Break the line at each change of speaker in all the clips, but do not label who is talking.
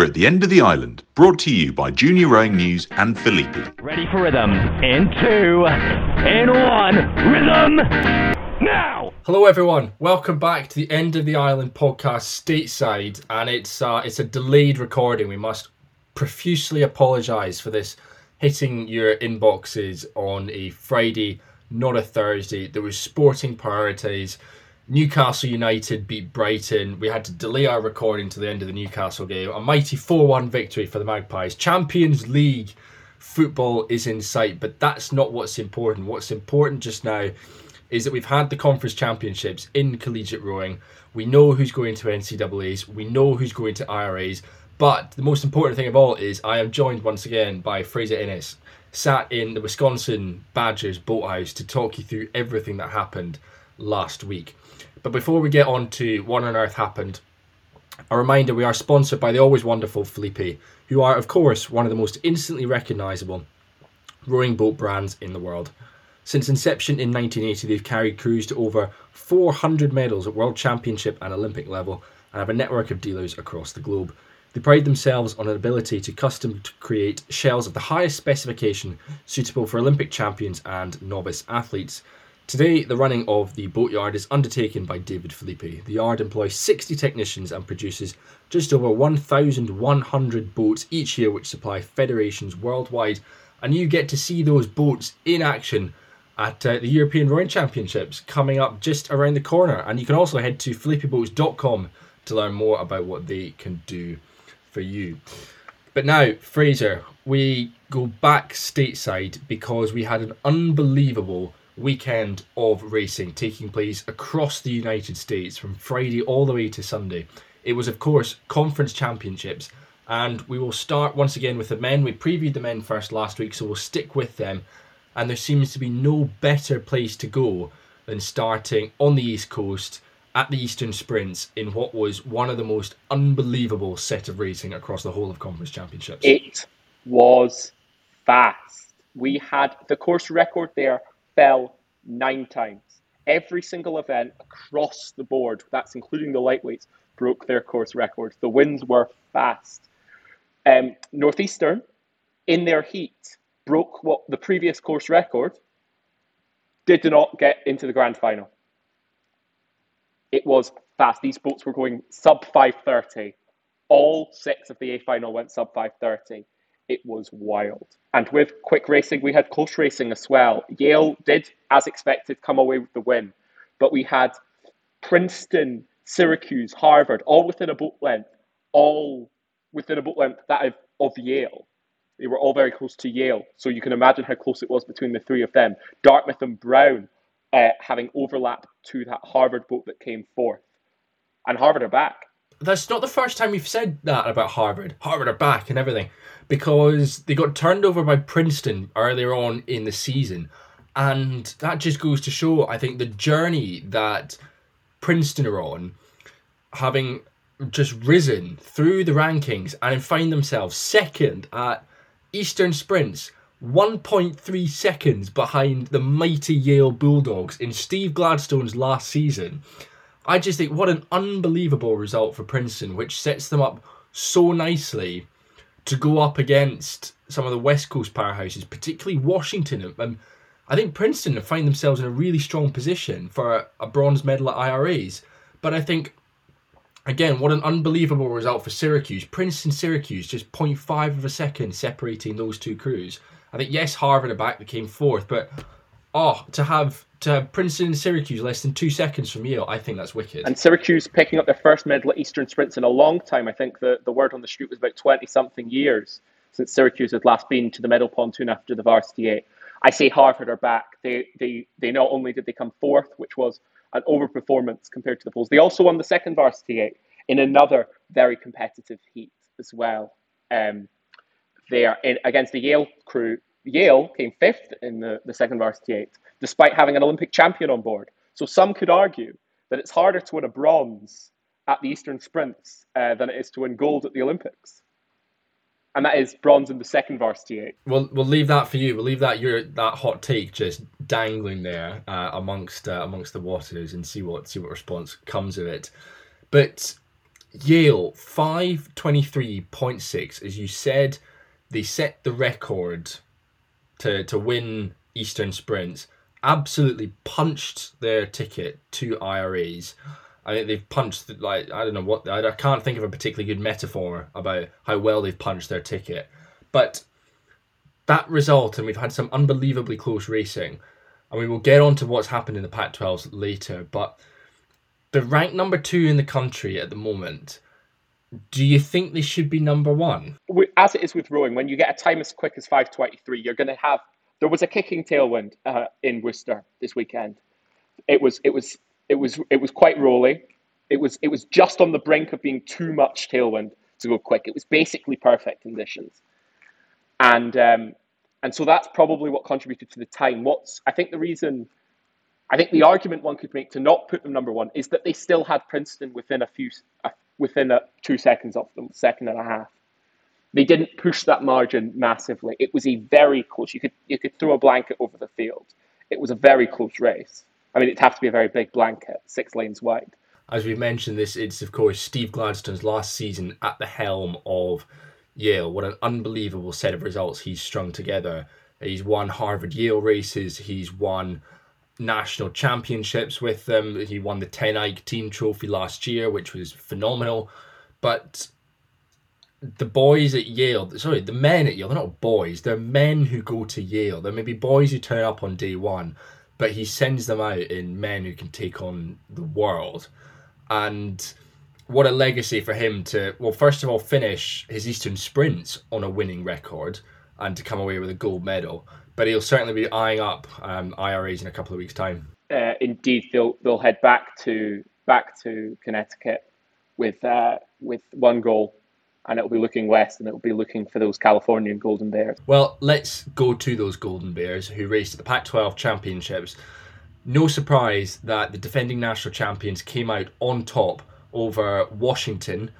We're at the end of the island, brought to you by Junior Rowing News and Filippi.
Ready for rhythm. In two, in one, rhythm now!
Hello, everyone. Welcome back to the End of the Island podcast stateside, and it's uh, it's a delayed recording. We must profusely apologise for this hitting your inboxes on a Friday, not a Thursday. There was sporting priorities. Newcastle United beat Brighton. We had to delay our recording to the end of the Newcastle game. A mighty 4 1 victory for the Magpies. Champions League football is in sight, but that's not what's important. What's important just now is that we've had the conference championships in collegiate rowing. We know who's going to NCAAs, we know who's going to IRAs, but the most important thing of all is I am joined once again by Fraser Innes, sat in the Wisconsin Badgers boathouse to talk you through everything that happened last week. But before we get on to what on earth happened, a reminder we are sponsored by the always wonderful Filippi, who are, of course, one of the most instantly recognisable rowing boat brands in the world. Since inception in 1980, they've carried crews to over 400 medals at World Championship and Olympic level and have a network of dealers across the globe. They pride themselves on an ability to custom create shells of the highest specification suitable for Olympic champions and novice athletes. Today, the running of the boatyard is undertaken by David Filippi. The yard employs 60 technicians and produces just over 1,100 boats each year, which supply federations worldwide. And you get to see those boats in action at uh, the European Rowing Championships coming up just around the corner. And you can also head to filippiboats.com to learn more about what they can do for you. But now, Fraser, we go back stateside because we had an unbelievable weekend of racing taking place across the United States from Friday all the way to Sunday. It was, of course, conference championships, and we will start once again with the men. We previewed the men first last week, so we'll stick with them. And there seems to be no better place to go than starting on the East Coast at the Eastern Sprints in what was one of the most unbelievable set of racing across the whole of conference championships.
It was fast. We had the course record there fell nine times. Every single event across the board, that's including the lightweights, broke their course records. The winds were fast. Um, Northeastern, in their heat, broke what the previous course record, did not get into the grand final. It was fast. These boats were going sub 530. All six of the A final went sub 530. It was wild. And with quick racing, we had close racing as well. Yale did, as expected, come away with the win, but we had Princeton, Syracuse, Harvard, all within a boat length, all within a boat length that of, of Yale. They were all very close to Yale, so you can imagine how close it was between the three of them. Dartmouth and Brown uh, having overlap to that Harvard boat that came fourth. And Harvard are back.
That's not the first time we've said that about Harvard. Harvard are back and everything because they got turned over by Princeton earlier on in the season. And that just goes to show, I think, the journey that Princeton are on, having just risen through the rankings and find themselves second at Eastern Sprints, 1.3 seconds behind the mighty Yale Bulldogs in Steve Gladstone's last season. I just think what an unbelievable result for Princeton, which sets them up so nicely to go up against some of the West Coast powerhouses, particularly Washington. And I think Princeton find themselves in a really strong position for a, bronze medal at IRAs. But I think, again, what an unbelievable result for Syracuse. Princeton, Syracuse, just 0.5 of a second separating those two crews. I think, yes, Harvard are back, they came fourth, but oh, to have to have Princeton and Syracuse less than two seconds from Yale, I think that's wicked.
And Syracuse picking up their first medal at Eastern Sprints in a long time. I think the, the word on the street was about 20 something years since Syracuse had last been to the medal pontoon after the varsity eight. I say Harvard are back. They, they, they not only did they come fourth, which was an overperformance compared to the polls, they also won the second varsity eight in another very competitive heat as well. Um, they are in, against the Yale crew. Yale came fifth in the, the second varsity eight despite having an Olympic champion on board. So some could argue that it's harder to win a bronze at the Eastern Sprints uh, than it is to win gold at the Olympics. And that is bronze in the second varsity eight.
We'll we'll leave that for you. We'll leave that your that hot take just dangling there uh, amongst uh, amongst the waters and see what see what response comes of it. But Yale five twenty three point six. As you said, they set the record to to win Eastern sprints. Absolutely punched their ticket to IRAs. I think they've punched like I don't know what I, can't think of a particularly good metaphor about how well they've punched their ticket, but that result and we've had some unbelievably close racing, and we will get on to what's happened in the Pac-12s later. But they're ranked number two in the country at the moment. Do you think they should be number one?
As it is with rowing, when you get a time as quick as 5:23, you're going to have. There was a kicking tailwind uh, in Worcester this weekend. It was it was it was it was quite rolly. It was it was just on the brink of being too much tailwind to go quick. It was basically perfect conditions, and um, and so that's probably what contributed to the time. What's I think the reason, I think the argument one could make to not put them number one is that they still had Princeton within a few uh, within a, two seconds of them, second and a half. They didn't push that margin massively. It was a very close. You could you could throw a blanket over the field. It was a very close race. I mean, it'd have to be a very big blanket, six lanes wide.
As we mentioned, this it's of course Steve Gladstone's last season at the helm of Yale. What an unbelievable set of results he's strung together. He's won Harvard Yale races. He's won national championships with them. He won the Ten Eyck Team Trophy last year, which was phenomenal. But the boys at Yale, sorry, the men at Yale, they're not boys. They're men who go to Yale. There may be boys who turn up on day one, but he sends them out in men who can take on the world. And what a legacy for him to, well, first of all, finish his Eastern sprints on a winning record and to come away with a gold medal. But he'll certainly be eyeing up um, IRAs in a couple of weeks' time.
Uh, indeed, they'll they'll head back to back to Connecticut with uh, with one goal and it'll be looking west and it'll be looking for those Californian Golden Bears.
Well, let's go to those Golden Bears who raced at the Pac 12 championships. No surprise that the defending national champions came out on top over Washington.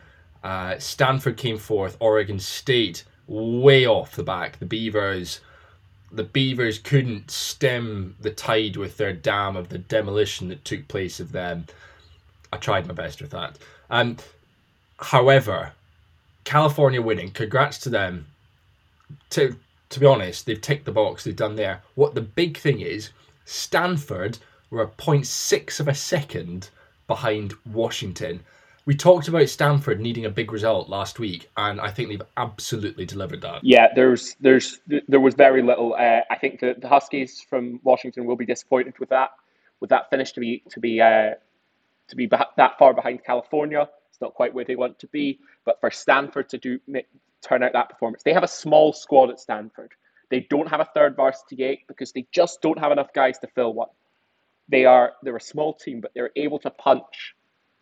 Uh, Stanford came fourth, Oregon State way off the back. The Beavers. The Beavers couldn't stem the tide with their dam of the demolition that took place of them. I tried my best with that. Um, however, California winning, congrats to them. To to be honest, they've ticked the box. They've done there. What the big thing is, Stanford were a 0.6 of a second behind Washington. We talked about Stanford needing a big result last week, and I think they've absolutely delivered that.
Yeah, there's there's there was very little. Uh, I think the, the Huskies from Washington will be disappointed with that with that finish to be to be uh, to be that far behind California It's not quite where they want to be. But for Stanford to do turn out that performance, they have a small squad at Stanford. They don't have a third varsity eight because they just don't have enough guys to fill one. They are they're a small team, but they're able to punch,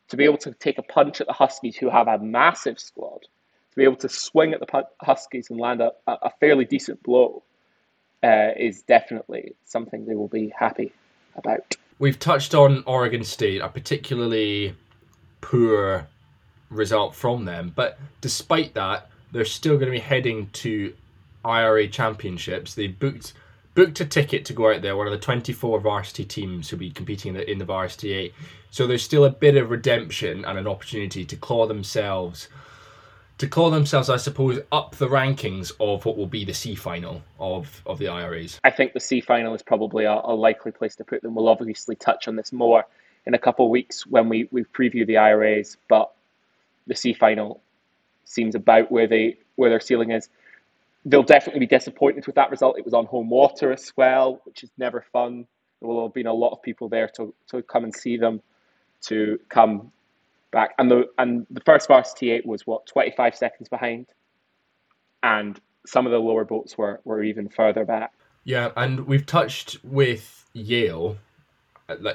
to be able to take a punch at the Huskies, who have a massive squad, to be able to swing at the Huskies and land a, a fairly decent blow, uh, is definitely something they will be happy about.
We've touched on Oregon State, a particularly poor result from them. But despite that, they're still going to be heading to IRA championships. They've booked booked a ticket to go out there. One of the 24 varsity teams who'll be competing in the, in the varsity eight. So there's still a bit of redemption and an opportunity to claw themselves. To claw themselves, I suppose, up the rankings of what will be the C final of, of the IRAs.
I think the C final is probably a, a likely place to put them. We'll obviously touch on this more in a couple of weeks when we, we preview the IRAs, but the C final seems about where they where their ceiling is. They'll definitely be disappointed with that result. It was on home water as well, which is never fun. There will have been a lot of people there to, to come and see them, to come back. And the and the first varsity eight was what twenty five seconds behind, and some of the lower boats were were even further back.
Yeah, and we've touched with Yale.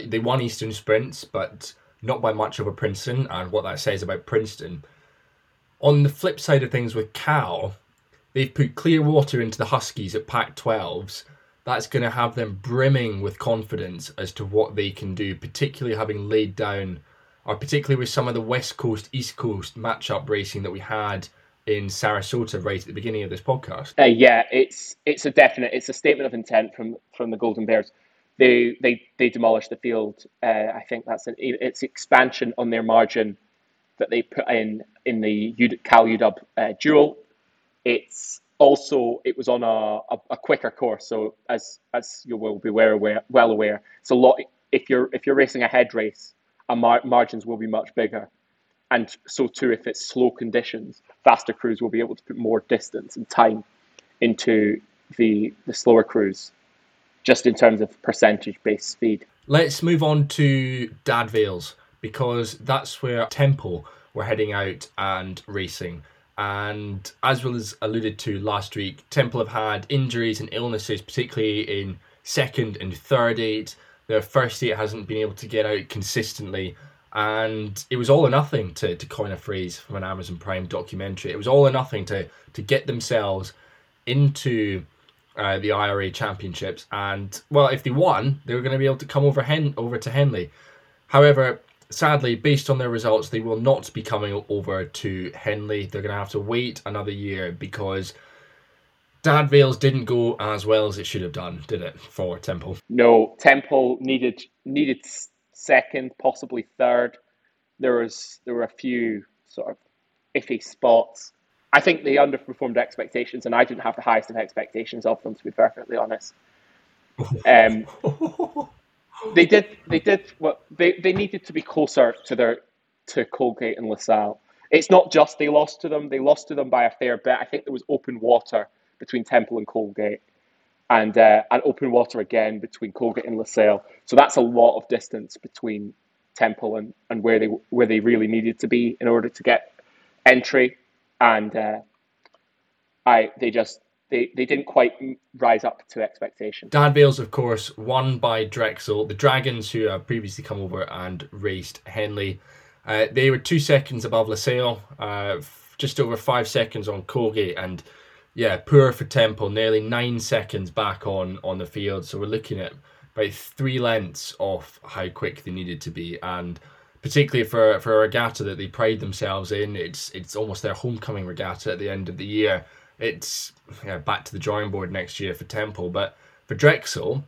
They won Eastern sprints, but not by much over Princeton, and what that says about Princeton. On the flip side of things with Cal, they've put clear water into the Huskies at Pac 12s. That's going to have them brimming with confidence as to what they can do, particularly having laid down, or particularly with some of the West Coast East Coast matchup racing that we had in Sarasota right at the beginning of this podcast.
Uh, yeah, it's it's a definite, it's a statement of intent from from the Golden Bears they they they demolished the field. Uh, I think that's an, it's expansion on their margin that they put in in the U- Cal UW uh, dual. It's also it was on a, a, a, quicker course, so as as you will be well aware, well aware, it's a lot. If you're if you're racing a head race, our mar- margins will be much bigger, and so too if it's slow conditions, faster crews will be able to put more distance and time into the the slower crews, just in terms of percentage based speed.
Let's move on to Dad Vails because that's where Temple were heading out and racing. And as well as alluded to last week, Temple have had injuries and illnesses, particularly in second and third eight. Their first eight hasn't been able to get out consistently. And it was all or nothing to, to coin a phrase from an Amazon Prime documentary. It was all or nothing to, to get themselves into uh, the IRA championships. And well, if they won, they were going to be able to come over Hen- over to Henley. However, sadly, based on their results, they will not be coming over to Henley. They're going to have to wait another year because Dad Vails didn't go as well as it should have done, did it, for Temple?
No, Temple needed needed second, possibly third. There was there were a few sort of iffy spots. I think they underperformed expectations, and I didn't have the highest of expectations of them, to be perfectly honest. Um, they did. They did. what they they needed to be closer to their to Colgate and LaSalle. It's not just they lost to them; they lost to them by a fair bit. I think there was open water between Temple and Colgate, and uh, and open water again between Colgate and LaSalle. So that's a lot of distance between Temple and, and where they where they really needed to be in order to get entry. And uh, I they just they, they didn't quite rise up to expectation.
Dad Vails, of course, won by Drexel. The Dragons, who have previously come over and raced Henley, uh, they were two seconds above LaSalle, uh, just over five seconds on Colgate, and yeah, poor for Temple, nearly nine seconds back on on the field. So we're looking at about three lengths off how quick they needed to be, and particularly for for a regatta that they pride themselves in, it's it's almost their homecoming regatta at the end of the year it's yeah, back to the drawing board next year for Temple. But for Drexel,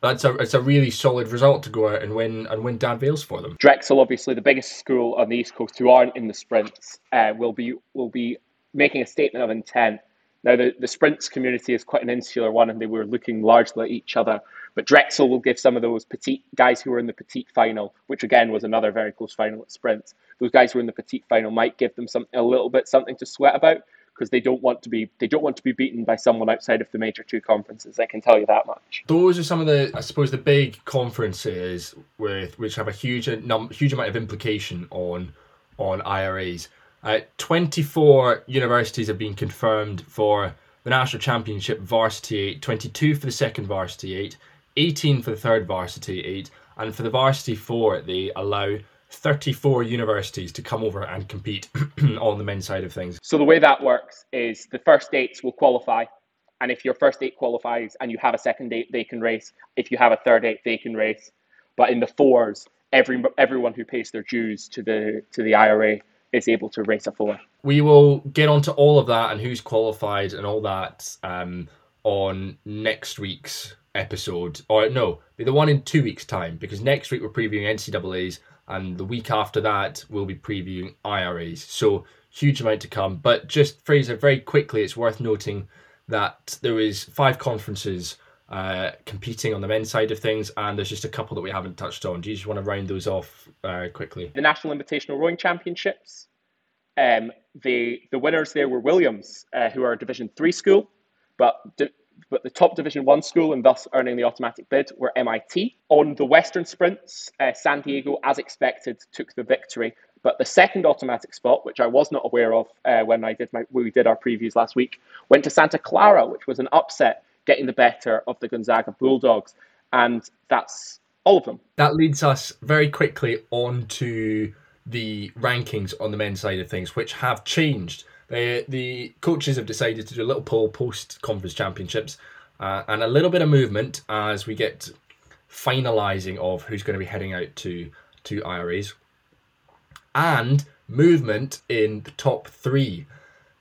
that's a it's a really solid result to go out and win and win Dad Vails for them.
Drexel, obviously the biggest school on the East Coast who aren't in the sprints, uh, will be will be making a statement of intent. Now the, the sprints community is quite an insular one and they were looking largely at each other. But Drexel will give some of those petite guys who were in the petite final, which again was another very close final at sprints. Those guys who were in the petite final might give them some a little bit something to sweat about because they don't want to be they don't want to be beaten by someone outside of the major two conferences. I can tell you that much.
Those are some of the I suppose the big conferences with which have a huge num- huge amount of implication on on IRAs. Uh, 24 universities have been confirmed for the national championship varsity 8, 22 for the second varsity 8, 18 for the third varsity 8, and for the varsity 4 they allow 34 universities to come over and compete on the men's side of things.
So the way that works is the first eights will qualify. And if your first eight qualifies and you have a second eight, they can race. If you have a third eight, they can race. But in the fours, every everyone who pays their dues to the to the IRA is able to race a four.
We will get onto all of that and who's qualified and all that um, on next week's episode. Or no, be the one in two weeks' time because next week we're previewing NCAA's and the week after that we'll be previewing IRAs. So huge amount to come. But just Fraser, very quickly, it's worth noting that there is five conferences uh, competing on the men's side of things, and there's just a couple that we haven't touched on. Do you just want to round those off uh, quickly?
The National Invitational Rowing Championships. Um, the the winners there were Williams, uh, who are a Division Three school, but but the top Division One school and thus earning the automatic bid were MIT. On the Western sprints, uh, San Diego, as expected, took the victory. But the second automatic spot, which I was not aware of uh, when I did my we did our previews last week, went to Santa Clara, which was an upset, getting the better of the Gonzaga Bulldogs, and that's all of them.
That leads us very quickly on to the rankings on the men's side of things, which have changed the the coaches have decided to do a little poll post conference championships uh, and a little bit of movement as we get finalising of who's going to be heading out to to IRAs and movement in the top three.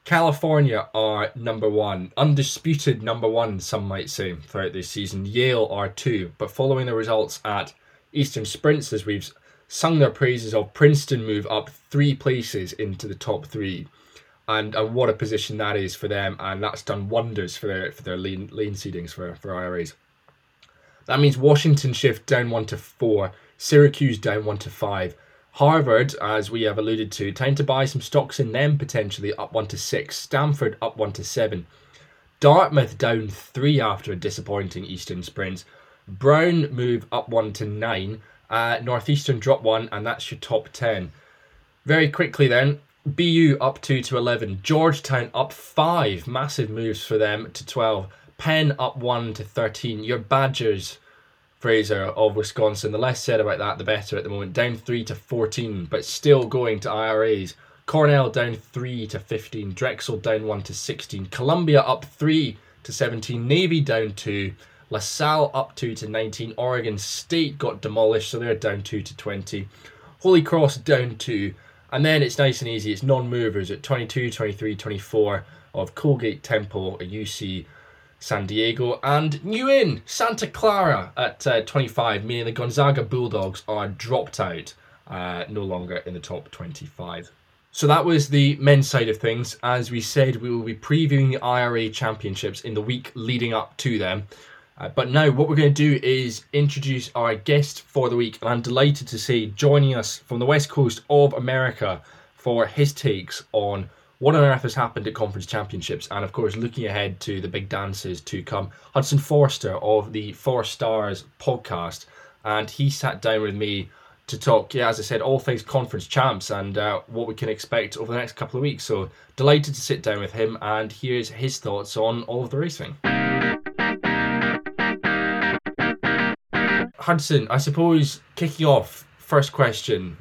California are number one, undisputed number one, some might say, throughout this season. Yale are two, but following the results at Eastern Sprints, as we've sung their praises of Princeton move up three places into the top three. And, and what a position that is for them, and that's done wonders for their for their lane, lane seedings for, for IRAs. That means Washington shift down one to four, Syracuse down one to five, Harvard, as we have alluded to, time to buy some stocks in them potentially up one to six, Stanford up one to seven, Dartmouth down three after a disappointing Eastern sprint, Brown move up one to nine, uh, Northeastern drop one, and that's your top ten. Very quickly then, BU up two to eleven, Georgetown up five, massive moves for them to twelve. Penn up one to thirteen. Your Badgers Fraser of Wisconsin. The less said about that, the better at the moment. Down 3 to 14, but still going to IRAs. Cornell down 3 to 15. Drexel down 1 to 16. Columbia up 3 to 17. Navy down 2. LaSalle up 2 to 19. Oregon State got demolished, so they're down 2 to 20. Holy Cross down 2. And then it's nice and easy. It's non movers at 22, 23, 24 of Colgate Temple, UC San Diego, and new in Santa Clara at uh, 25, meaning the Gonzaga Bulldogs are dropped out, uh, no longer in the top 25. So that was the men's side of things. As we said, we will be previewing the IRA championships in the week leading up to them. Uh, but now, what we're going to do is introduce our guest for the week, and I'm delighted to say joining us from the west coast of America for his takes on what on earth has happened at conference championships and of course looking ahead to the big dances to come. Hudson forster of the For Stars podcast and he sat down with me to talk yeah as i said all things conference champs and uh, what we can expect over the next couple of weeks. So delighted to sit down with him and here's his thoughts on all of the racing hudson i suppose kicking off first question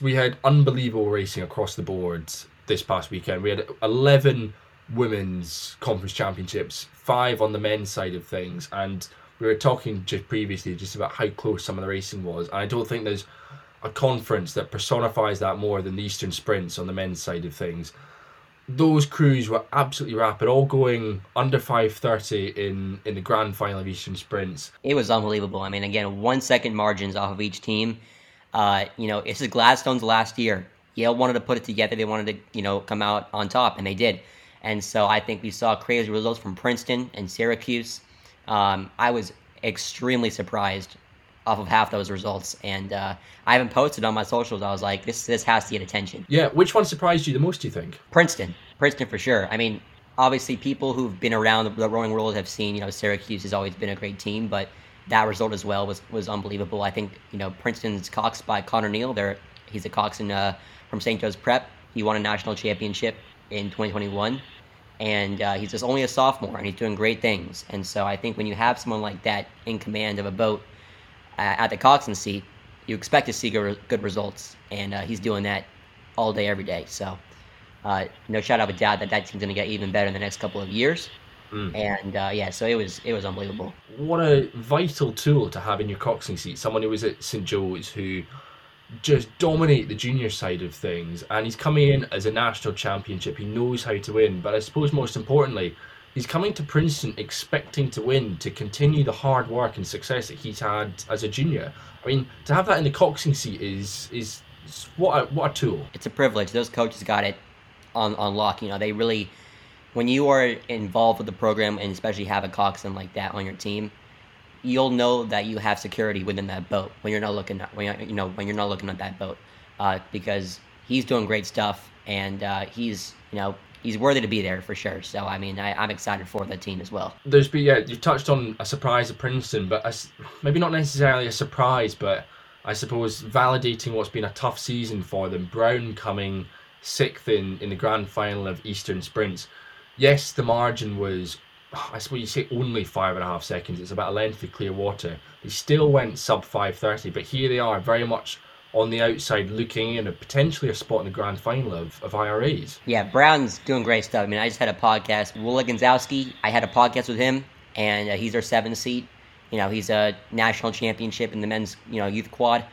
we had unbelievable racing across the boards this past weekend. We had 11 women's conference championships, five on the men's side of things, and we were talking just previously just about how close some of the racing was. And I don't think there's a conference that personifies that more than the Eastern Sprints on the men's side of things. Those crews were absolutely rapid, all going under 5:30 in in the grand final of Eastern Sprints.
It was unbelievable. I mean, again, one second margins off of each team. Uh, you know, this is Gladstone's last year. Yale wanted to put it together. They wanted to, you know, come out on top, and they did. And so I think we saw crazy results from Princeton and Syracuse. Um, I was extremely surprised off of half those results, and uh, I haven't posted on my socials. I was like, this this has to get attention.
Yeah, which one surprised you the most? Do you think?
Princeton, Princeton for sure. I mean, obviously, people who've been around the rowing world have seen, you know, Syracuse has always been a great team, but that result as well was was unbelievable. I think you know Princeton's Cox by Connor Neal. They're he's a coxswain uh, from St. Joe's Prep. He won a national championship in 2021, and uh, he's just only a sophomore, and he's doing great things. And so I think when you have someone like that in command of a boat at the coxswain seat, you expect to see good, good results, and uh, he's doing that all day, every day. So uh, no shout out a doubt that that team's going to get even better in the next couple of years. Mm. And uh, yeah, so it was it was unbelievable.
What a vital tool to have in your coxswain seat. Someone who was at St Joe's who just dominate the junior side of things. And he's coming in as a national championship. He knows how to win. But I suppose most importantly, he's coming to Princeton expecting to win, to continue the hard work and success that he's had as a junior. I mean, to have that in the coxing seat is is, what a, what a tool.
It's a privilege. Those coaches got it on on lock. You know, they really when you are involved with the program and especially have a coxswain like that on your team, you'll know that you have security within that boat when you're not looking at when you're, you know when you're not looking at that boat uh, because he's doing great stuff and uh, he's you know he's worthy to be there for sure. So I mean I, am excited for the team as well.
There's been yeah you touched on a surprise at Princeton, but a, maybe not necessarily a surprise, but I suppose validating what's been a tough season for them. Brown coming sixth in in the grand final of Eastern Sprints. Yes, the margin was I suppose you say only five and a half seconds. It's about a length of clear water. They still went sub 530, but here they are, very much on the outside, looking in a potentially a spot in the grand final of, of IRAs.
Yeah, Brown's doing great stuff. I mean, I just had a podcast. Willa Gonzowski, I had a podcast with him, and uh, he's our seventh seat. You know, he's a national championship in the men's you know youth quad,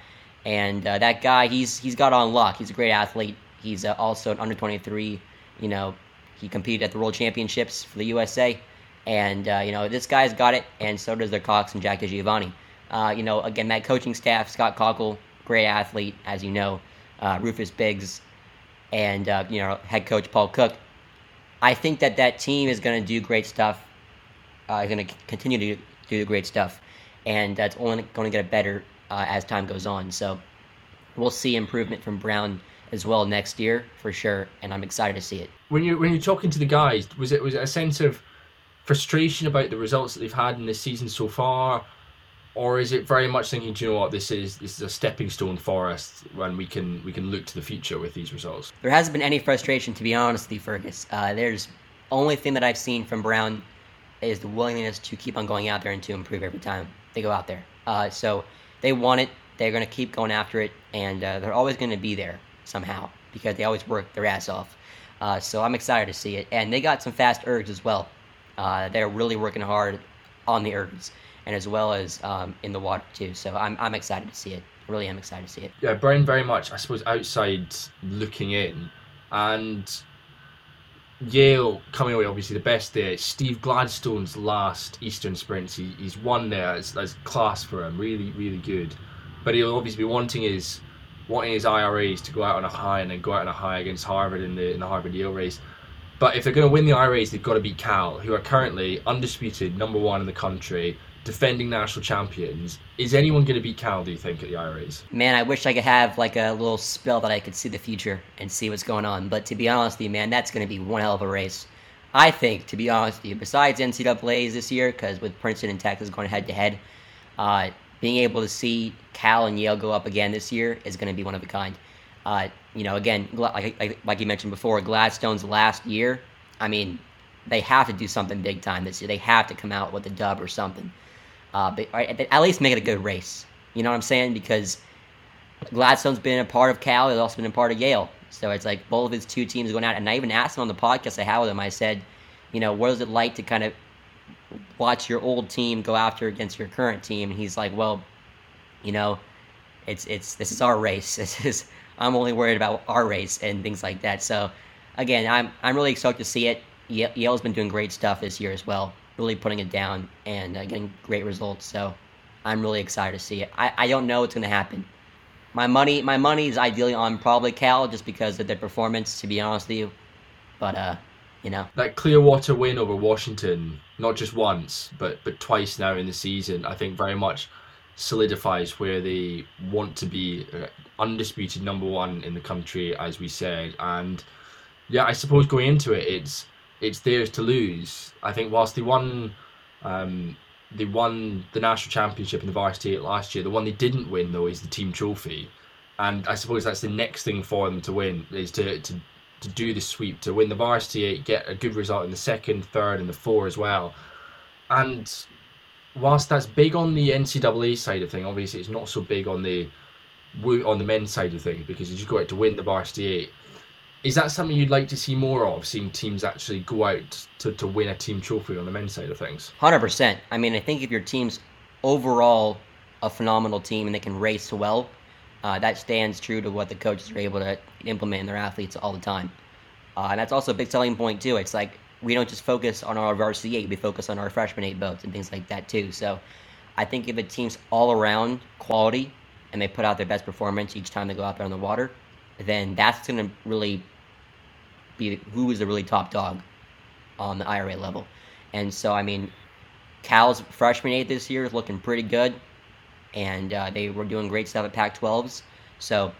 and uh, that guy, he's he's got on luck. He's a great athlete. He's uh, also an under 23. You know, he competed at the World Championships for the USA and, uh, you know, this guy's got it, and so does their Cox and Jack DeGiovanni. Uh, you know, again, that coaching staff, Scott Cockle, great athlete, as you know, uh, Rufus Biggs, and uh, you know head coach Paul Cooke. I think that that team is going to do great stuff. Uh, going to continue to do great stuff, and that's only going to get better uh, as time goes on. So we'll see improvement from Brown as well next year for sure, and I'm excited to see it.
When you when you're talking to the guys, was it was it a sense of frustration about the results that they've had in this season so far, or is it very much thinking, do you know what, this is this is a stepping stone for us when we can we can look to the future with these results?
There hasn't been any frustration, to be honest with you, Fergus. Uh, there's only thing that I've seen from Brown is the willingness to keep on going out there and to improve every time they go out there. Uh, so they want it. They're going to keep going after it, and uh, they're always going to be there somehow because they always work their ass off. Uh, so I'm excited to see it, and they got some fast ergs as well. Uh, they're really working hard on the ergs and as well as um, in the water too. So I'm I'm excited to see it. Really am excited to see it.
Yeah, Brian, very much, I suppose, outside looking in, and Yale coming away obviously the best there. Steve Gladstone's last Eastern sprints, he, he's won there. It's, class for him. Really, really good. But he'll obviously be wanting his wanting his IRAs to go out on a high and then go out on a high against Harvard in the in the Harvard Yale race. But if they're going to win the IRAs, they've got to beat Cal, who are currently undisputed number one in the country, defending national champions. Is anyone going to beat Cal? Do you think at the IRAs?
Man, I wish I could have like a little spell that I could see the future and see what's going on. But to be honest with you, man, that's going to be one hell of a race. I think, to be honest with you, besides NCAA's this year, because with Princeton and Texas going head to head, uh, being able to see Cal and Yale go up again this year is going to be one of a kind. Uh, you know, again, like, like you mentioned before, Gladstone's last year. I mean, they have to do something big time this year. They have to come out with a dub or something. Uh, but at least make it a good race. You know what I'm saying? Because Gladstone's been a part of Cal. He's also been a part of Yale. So it's like both of his two teams going out. And I even asked him on the podcast I had with him. I said, you know, what is it like to kind of watch your old team go after against your current team? And he's like, well, you know, it's it's this is our race. This is I'm only worried about our race and things like that. So again, I'm I'm really excited to see it. Yale's been doing great stuff this year as well really putting it down and uh, getting great results. So I'm really excited to see it. I, I don't know what's going to happen. My money my money is ideally on probably Cal just because of their performance. To be honest with you, but uh, you know
that Clearwater win over Washington, not just once but but twice now in the season, I think very much solidifies where they want to be uh, undisputed number one in the country, as we said. And yeah, I suppose going into it, it's it's theirs to lose. I think whilst they won, um, they won the national championship in the varsity last year. The one they didn't win though is the team trophy, and I suppose that's the next thing for them to win is to to, to do the sweep to win the varsity, get a good result in the second, third, and the four as well. And whilst that's big on the NCAA side of thing, obviously it's not so big on the on the men's side of things because you just go out to win the varsity eight is that something you'd like to see more of, seeing teams actually go out to, to win a team trophy on the men's side of things?
100%. I mean, I think if your team's overall a phenomenal team and they can race well, uh, that stands true to what the coaches are able to implement in their athletes all the time. Uh, and that's also a big selling point, too. It's like we don't just focus on our varsity eight, we focus on our freshman eight boats and things like that, too. So I think if a team's all around quality and they put out their best performance each time they go out there on the water, then that's going to really be who is the really top dog on the IRA level. And so, I mean, Cal's freshman eight this year is looking pretty good, and uh, they were doing great stuff at Pac-12s. So,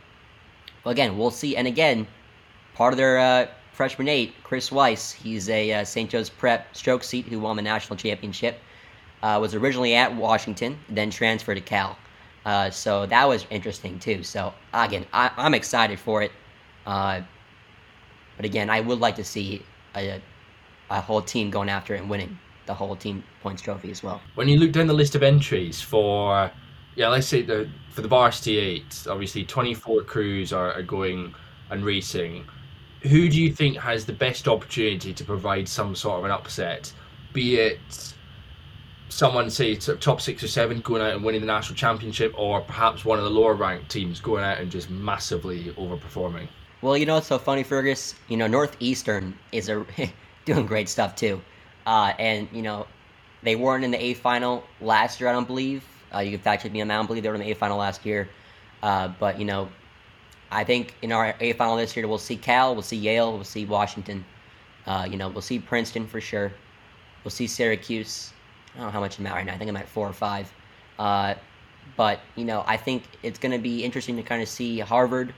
again, we'll see. And again, part of their uh, freshman eight, Chris Weiss, he's a uh, St. Joe's Prep stroke seat who won the national championship. Uh, was originally at Washington, then transferred to Cal. Uh, so that was interesting too. So again, I, am excited for it. But again, I would like to see a, a whole team going after it and winning the whole team points trophy as well.
When you look down the list of entries for, yeah, let's say the for the varsity eight, obviously 24 crews are, are going and racing. Who do you think has the best opportunity to provide some sort of an upset? Be it someone say top six or seven going out and winning the national championship, or perhaps one of the lower ranked teams going out and just massively overperforming.
Well, you know what's so funny, Fergus? You know, Northeastern is a doing great stuff too, uh, and you know, they weren't in the A final last year. I don't believe. Uh, you can fact check me on that. I don't believe they were in the A final last year. Uh, but you know, I think in our A final this year, we'll see Cal, we'll see Yale, we'll see Washington. Uh, you know, we'll see Princeton for sure. We'll see Syracuse. I don't know how much I'm at right now. I think I'm at four or five. Uh, but you know, I think it's going to be interesting to kind of see Harvard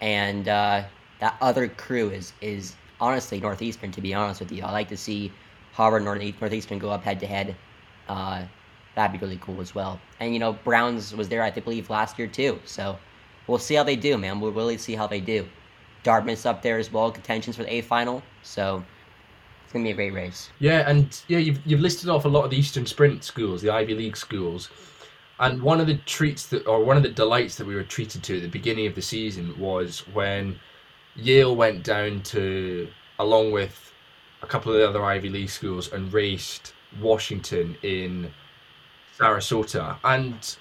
and uh, that other crew is is honestly Northeastern. To be honest with you, I like to see Harvard and Northeastern go up head to head. Uh, that'd be really cool as well. And you know, Browns was there, I believe, last year too. So we'll see how they do, man. We'll really see how they do. Dartmouth's up there as well, contentions for the A final. So it's gonna be a great race.
Yeah, and yeah, you've you've listed off a lot of the Eastern Sprint schools, the Ivy League schools. And one of the treats that, or one of the delights that we were treated to at the beginning of the season was when Yale went down to, along with a couple of the other Ivy League schools, and raced Washington in Sarasota. And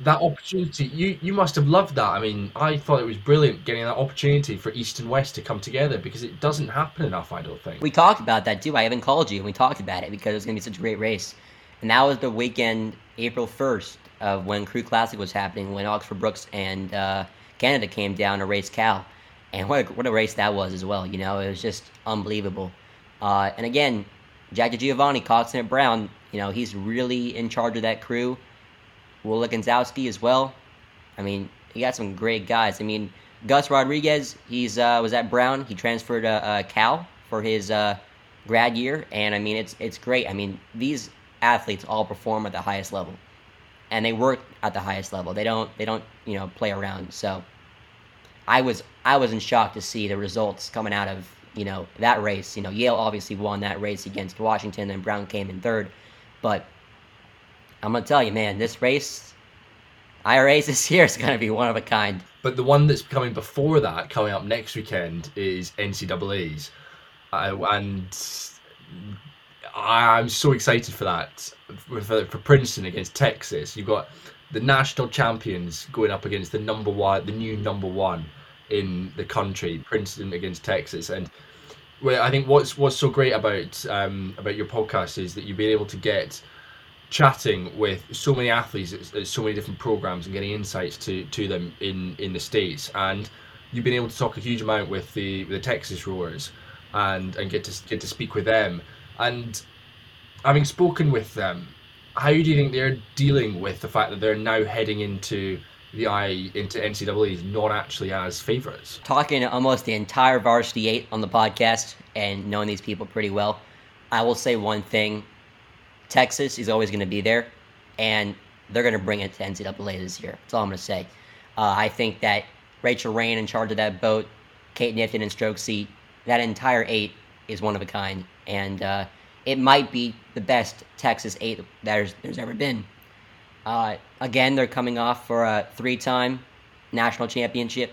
that opportunity, you, you must have loved that. I mean, I thought it was brilliant getting that opportunity for East and West to come together because it doesn't happen enough, I don't think.
We talked about that too. I even called you and we talked about it because it was going to be such a great race. And that was the weekend, April 1st, of when Crew Classic was happening, when Oxford Brookes and uh, Canada came down to race Cal. And what a, what a race that was as well. You know, it was just unbelievable. Uh, and again, Jack Giovanni, Coxon at Brown, you know, he's really in charge of that crew. Will Ganzowski as well. I mean, he got some great guys. I mean, Gus Rodriguez, he's uh, was at Brown. He transferred to uh, Cal for his uh, grad year, and I mean, it's it's great. I mean, these athletes all perform at the highest level and they work at the highest level. They don't they don't you know play around. So I was I was in shock to see the results coming out of you know that race. You know Yale obviously won that race against Washington, and Brown came in third. But I'm gonna tell you, man, this race, IRAs this year is gonna be one of a kind.
But the one that's coming before that, coming up next weekend, is NCAA's, uh, and I'm so excited for that. For, for Princeton against Texas, you've got the national champions going up against the number one, the new number one in the country, Princeton against Texas, and well, I think what's what's so great about um, about your podcast is that you've been able to get chatting with so many athletes at, at, so many different programs and getting insights to to them in in the states, and you've been able to talk a huge amount with the with the Texas Roars, and and get to get to speak with them and having spoken with them, how do you think they're dealing with the fact that they're now heading into the I into NCAA's not actually as favourites?
Talking almost the entire varsity eight on the podcast and knowing these people pretty well, I will say one thing: Texas is always going to be there, and they're going to bring it to NCAA this year. That's all I'm going to say. Uh, I think that Rachel Rain in charge of that boat, Kate Nifton in stroke seat, that entire eight is one of a kind and uh, it might be the best Texas eight there's there's ever been. Uh, again, they're coming off for a three-time national championship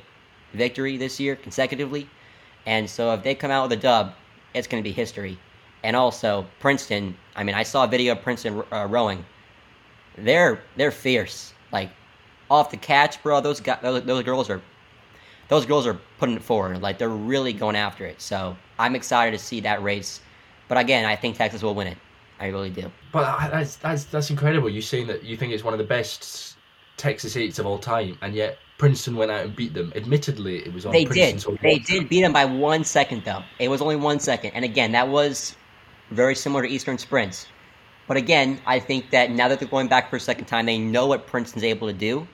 victory this year consecutively, and so if they come out with a dub, it's going to be history. And also Princeton. I mean, I saw a video of Princeton uh, rowing. They're they're fierce. Like off the catch, bro. Those guys, those, those girls are those girls are putting it forward. Like they're really going after it. So I'm excited to see that race but again, I think Texas will win it. I really do.
But that's that's that's incredible. You're saying that you think it's one of the best Texas eights of all time, and yet Princeton went out and beat them. Admittedly, it was on
they
Princeton's
did. They did beat them by one second, though. It was only one second, and again, that was very similar to Eastern sprints. But again, I think that now that they're going back for a second time, they know what Princeton's able to do.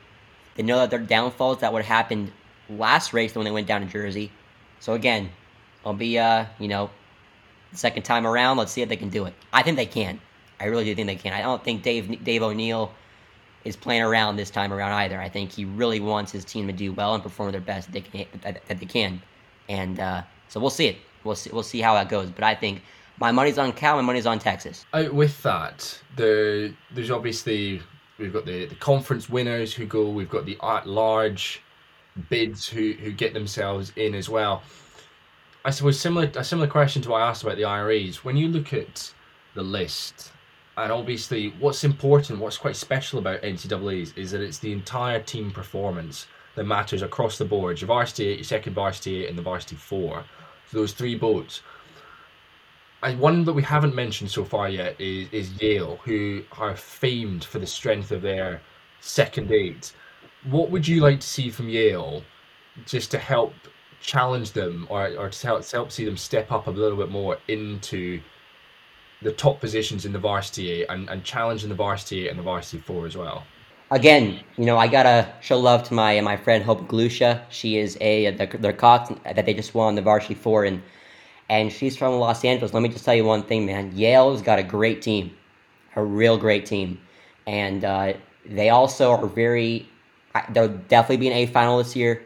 They know that their downfalls that would have happened last race when they went down to Jersey. So again, I'll be uh, you know, second time around. Let's see if they can do it. I think they can. I really do think they can. I don't think Dave Dave O'Neill is playing around this time around either. I think he really wants his team to do well and perform their best that they can. That, they can. And uh, so we'll see it. We'll see. We'll see how that goes. But I think my money's on Cal. My money's on Texas.
Out with that, the there's obviously we've got the, the conference winners who go. We've got the at large bids who who get themselves in as well. I suppose similar a similar question to what I asked about the IRAs. When you look at the list, and obviously what's important, what's quite special about NCAA's is that it's the entire team performance that matters across the board. Your varsity eight, your second varsity eight, and the varsity four. So those three boats. And one that we haven't mentioned so far yet is, is Yale, who are famed for the strength of their second eight. what would you like to see from Yale just to help challenge them or, or to help, to help see them step up a little bit more into the top positions in the varsity and, and challenging the varsity and the varsity four as well?
Again, you know, I gotta show love to my my friend Hope Glusha. She is a the, their cox that they just won the varsity four, and and she's from Los Angeles. Let me just tell you one thing, man. Yale's got a great team, a real great team, and uh, they also are very. They'll definitely be an A final this year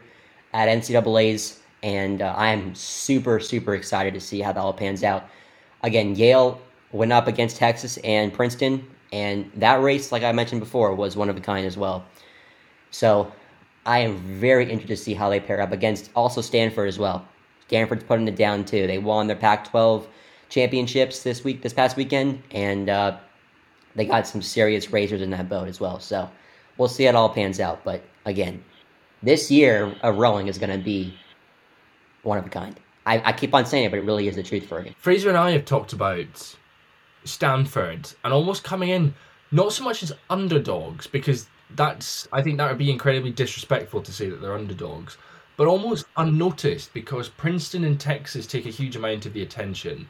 at NCAA's, and uh, I am super super excited to see how that all pans out. Again, Yale went up against Texas and Princeton, and that race, like I mentioned before, was one of a kind as well. So I am very interested to see how they pair up against also Stanford as well. Stanford's putting it down too. They won their Pac-12 championships this week, this past weekend, and uh, they got some serious racers in that boat as well. So we'll see how it all pans out. But again, this year of rowing is going to be one of a kind. I, I keep on saying it, but it really is the truth for me.
Fraser and I have talked about Stanford and almost coming in not so much as underdogs because that's I think that would be incredibly disrespectful to say that they're underdogs, but almost unnoticed because Princeton and Texas take a huge amount of the attention.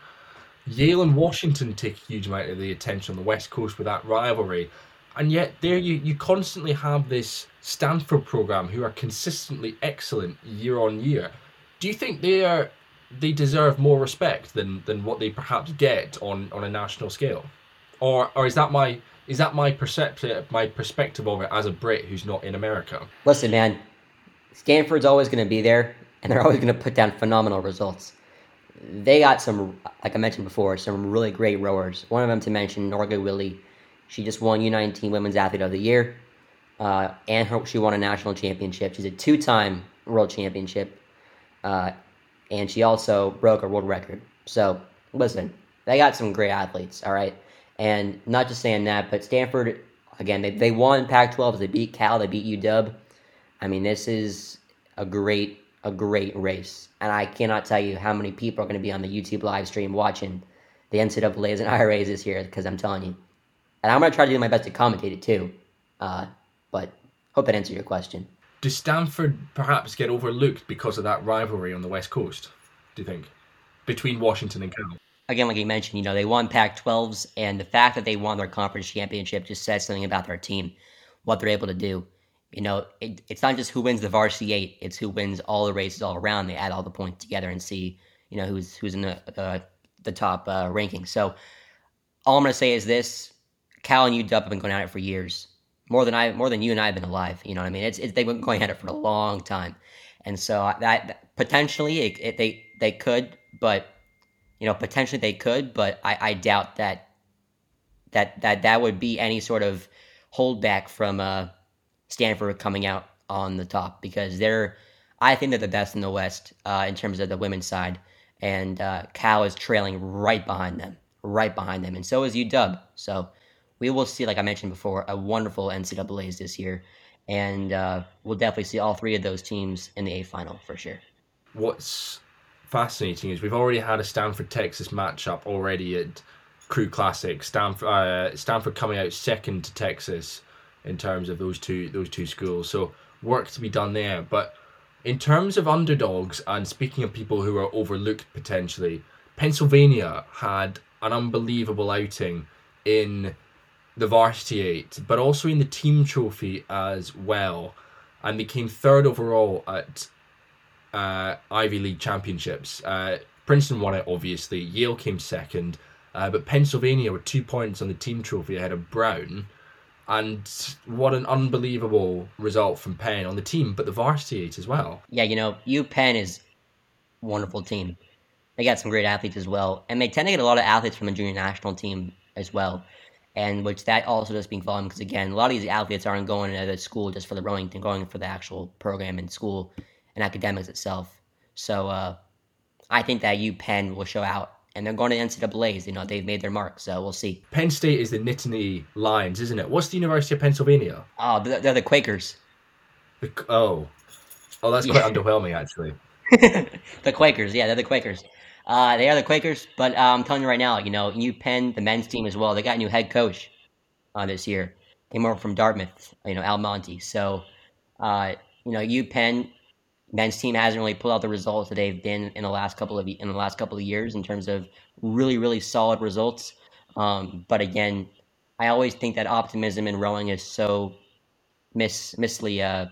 Yale and Washington take a huge amount of the attention on the West Coast with that rivalry. And yet there you, you constantly have this Stanford program who are consistently excellent year on year. Do you think they are they deserve more respect than than what they perhaps get on on a national scale, or or is that my is that my perception my perspective of it as a Brit who's not in America?
Listen, man, Stanford's always going to be there, and they're always going to put down phenomenal results. They got some, like I mentioned before, some really great rowers. One of them to mention, Norga Willie. She just won U19 Women's Athlete of the Year, uh, and her, she won a national championship. She's a two-time world championship. Uh, and she also broke a world record. So listen, they got some great athletes, all right. And not just saying that, but Stanford again, they, they won Pac-12. They beat Cal. They beat UW. I mean, this is a great a great race, and I cannot tell you how many people are going to be on the YouTube live stream watching the NCAA's and IRAs this year because I'm telling you, and I'm going to try to do my best to commentate it too. Uh, but hope that answered your question.
Does Stanford perhaps get overlooked because of that rivalry on the West Coast? Do you think between Washington and Cal?
Again, like you mentioned, you know they won Pac-12s, and the fact that they won their conference championship just says something about their team, what they're able to do. You know, it, it's not just who wins the varsity eight; it's who wins all the races all around. They add all the points together and see, you know, who's who's in the uh, the top uh, ranking. So, all I'm going to say is this: Cal and UW have been going at it for years more than I, more than you and I have been alive. You know what I mean? It's, it's they've been going at it for a long time, and so that, potentially it, it, they they could, but you know potentially they could, but I, I doubt that that that that would be any sort of holdback from uh, Stanford coming out on the top because they're I think they're the best in the West uh, in terms of the women's side, and uh, Cal is trailing right behind them, right behind them, and so is UW. So we will see, like I mentioned before, a wonderful NCAA's this year, and uh, we'll definitely see all three of those teams in the A final for sure.
What's fascinating is we've already had a Stanford Texas matchup already at Crew Classic. Stanford, uh, Stanford coming out second to Texas in terms of those two those two schools. So work to be done there. But in terms of underdogs, and speaking of people who are overlooked potentially, Pennsylvania had an unbelievable outing in the varsity eight, but also in the team trophy as well, and they came third overall at uh, Ivy League championships. Uh, Princeton won it, obviously. Yale came second, uh, but Pennsylvania were two points on the team trophy ahead of Brown. And what an unbelievable result from Penn on the team, but the varsity eight as well.
Yeah, you know, U Penn is wonderful team. They got some great athletes as well, and they tend to get a lot of athletes from the junior national team as well and which that also does speak volume because again, a lot of these athletes aren't going to the school just for the rowing; they're going for the actual program in school and academics itself. So uh, I think that U Penn will show out, and they're going to the NCAA's. You know, they've made their mark, so we'll see.
Penn State is the Nittany Lions, isn't it? What's the University of Pennsylvania?
Oh, they're, they're the Quakers.
The, oh, oh, that's quite underwhelming, actually.
the Quakers, yeah, they're the Quakers. Uh, they are the Quakers, but uh, I'm telling you right now, you know, U Penn, the men's team as well, they got a new head coach uh, this year. Came over from Dartmouth, you know, Al Monty. So Uh, you know, UPenn men's team hasn't really pulled out the results that they've been in the last couple of in the last couple of years in terms of really really solid results. Um, but again, I always think that optimism in rowing is so miss missly. Uh,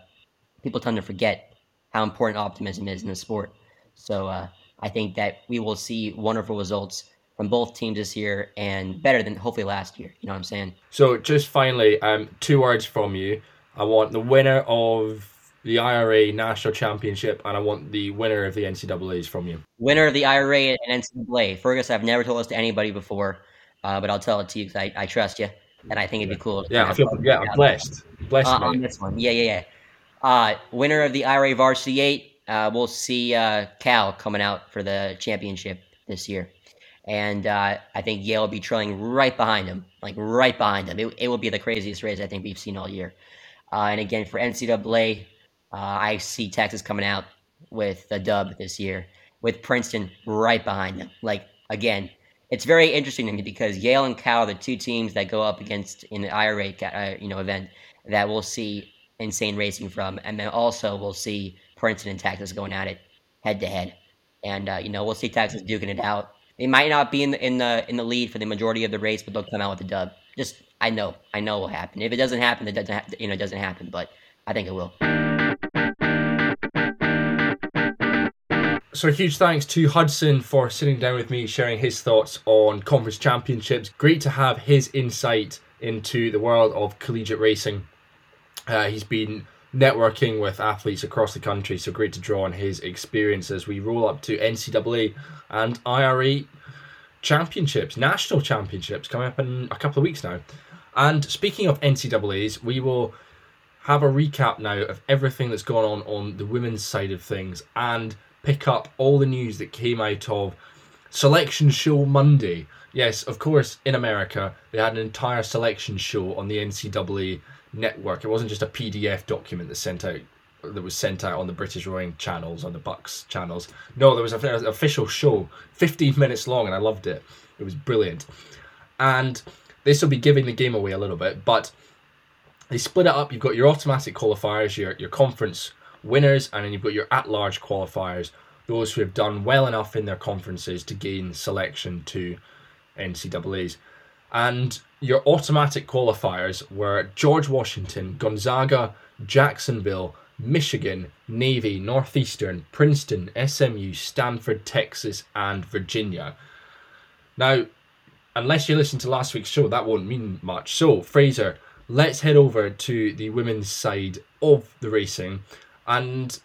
people tend to forget how important optimism is in the sport. So uh, I think that we will see wonderful results from both teams this year and better than hopefully last year. You know what I'm saying?
So just finally, um, two words from you. I want the winner of the IRA National Championship, and I want the winner of the NCAA's from you.
Winner of the IRA and NCAA. Fergus, I've never told this to anybody before, uh, but I'll tell it to you because I, I, trust you, and I think it'd be cool.
Yeah, I feel yeah, I'm blessed. Blessed uh,
on this one. Yeah, yeah, yeah. Uh, winner of the IRA Varsity Eight. Uh, we'll see uh, Cal coming out for the championship this year. And uh, I think Yale will be trailing right behind him, like right behind him. It, it will be the craziest race I think we've seen all year. Uh, and again, for NCAA, uh, I see Texas coming out with a dub this year, with Princeton right behind them. Like again, it's very interesting to me because Yale and Cal are the two teams that go up against in the IRA uh, you know event that we'll see insane racing from, and then also we'll see Princeton and Texas going at it head to head, and uh, you know we'll see Texas duking it out. They might not be in the in the in the lead for the majority of the race, but they'll come out with a dub. Just I know, I know will happen. If it doesn't happen, it doesn't ha- you know it doesn't happen, but I think it will.
So, huge thanks to Hudson for sitting down with me, sharing his thoughts on conference championships. Great to have his insight into the world of collegiate racing. Uh, he's been networking with athletes across the country, so great to draw on his experience as we roll up to NCAA and IRA championships, national championships coming up in a couple of weeks now. And speaking of NCAAs, we will have a recap now of everything that's gone on on the women's side of things and pick up all the news that came out of Selection Show Monday. Yes, of course, in America, they had an entire selection show on the NCAA network. It wasn't just a PDF document that sent out that was sent out on the British rowing channels, on the BUCS channels. No, there was an official show, 15 minutes long, and I loved it. It was brilliant. And this will be giving the game away a little bit, but they split it up. You've got your automatic qualifiers, your, your conference winners, and then you've got your at large qualifiers, those who have done well enough in their conferences to gain selection to NCAAs. And your automatic qualifiers were George Washington, Gonzaga, Jacksonville, Michigan, Navy, Northeastern, Princeton, SMU, Stanford, Texas, and Virginia. Now, unless you listened to last week's show, that won't mean much. So, Fraser, let's head over to the women's side of the racing and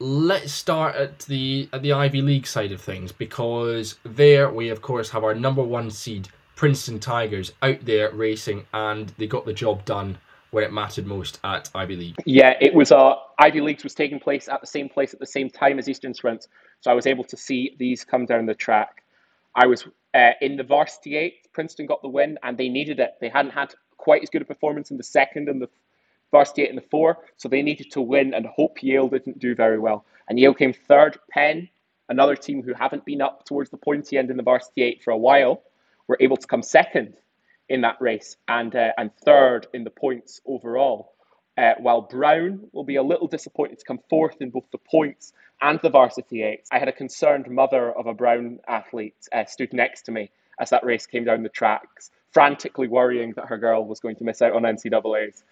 let's start at the at the Ivy League side of things because there we of course have our number one seed Princeton Tigers out there racing and they got the job done when it mattered most at Ivy League.
Yeah, it was uh Ivy Leagues was taking place at the same place at the same time as Eastern Sprints, so I was able to see these come down the track. I was uh, in the varsity eight. Princeton got the win, and they needed it. They hadn't had quite as good a performance in the second and the varsity eight and the four, so they needed to win and hope Yale didn't do very well. And Yale came third. Penn, another team who haven't been up towards the pointy end in the varsity eight for a while, were able to come second in that race and uh, and third in the points overall. Uh, while Brown will be a little disappointed to come fourth in both the points and the varsity eight. I had a concerned mother of a Brown athlete uh, stood next to me as that race came down the tracks, frantically worrying that her girl was going to miss out on NCAA's.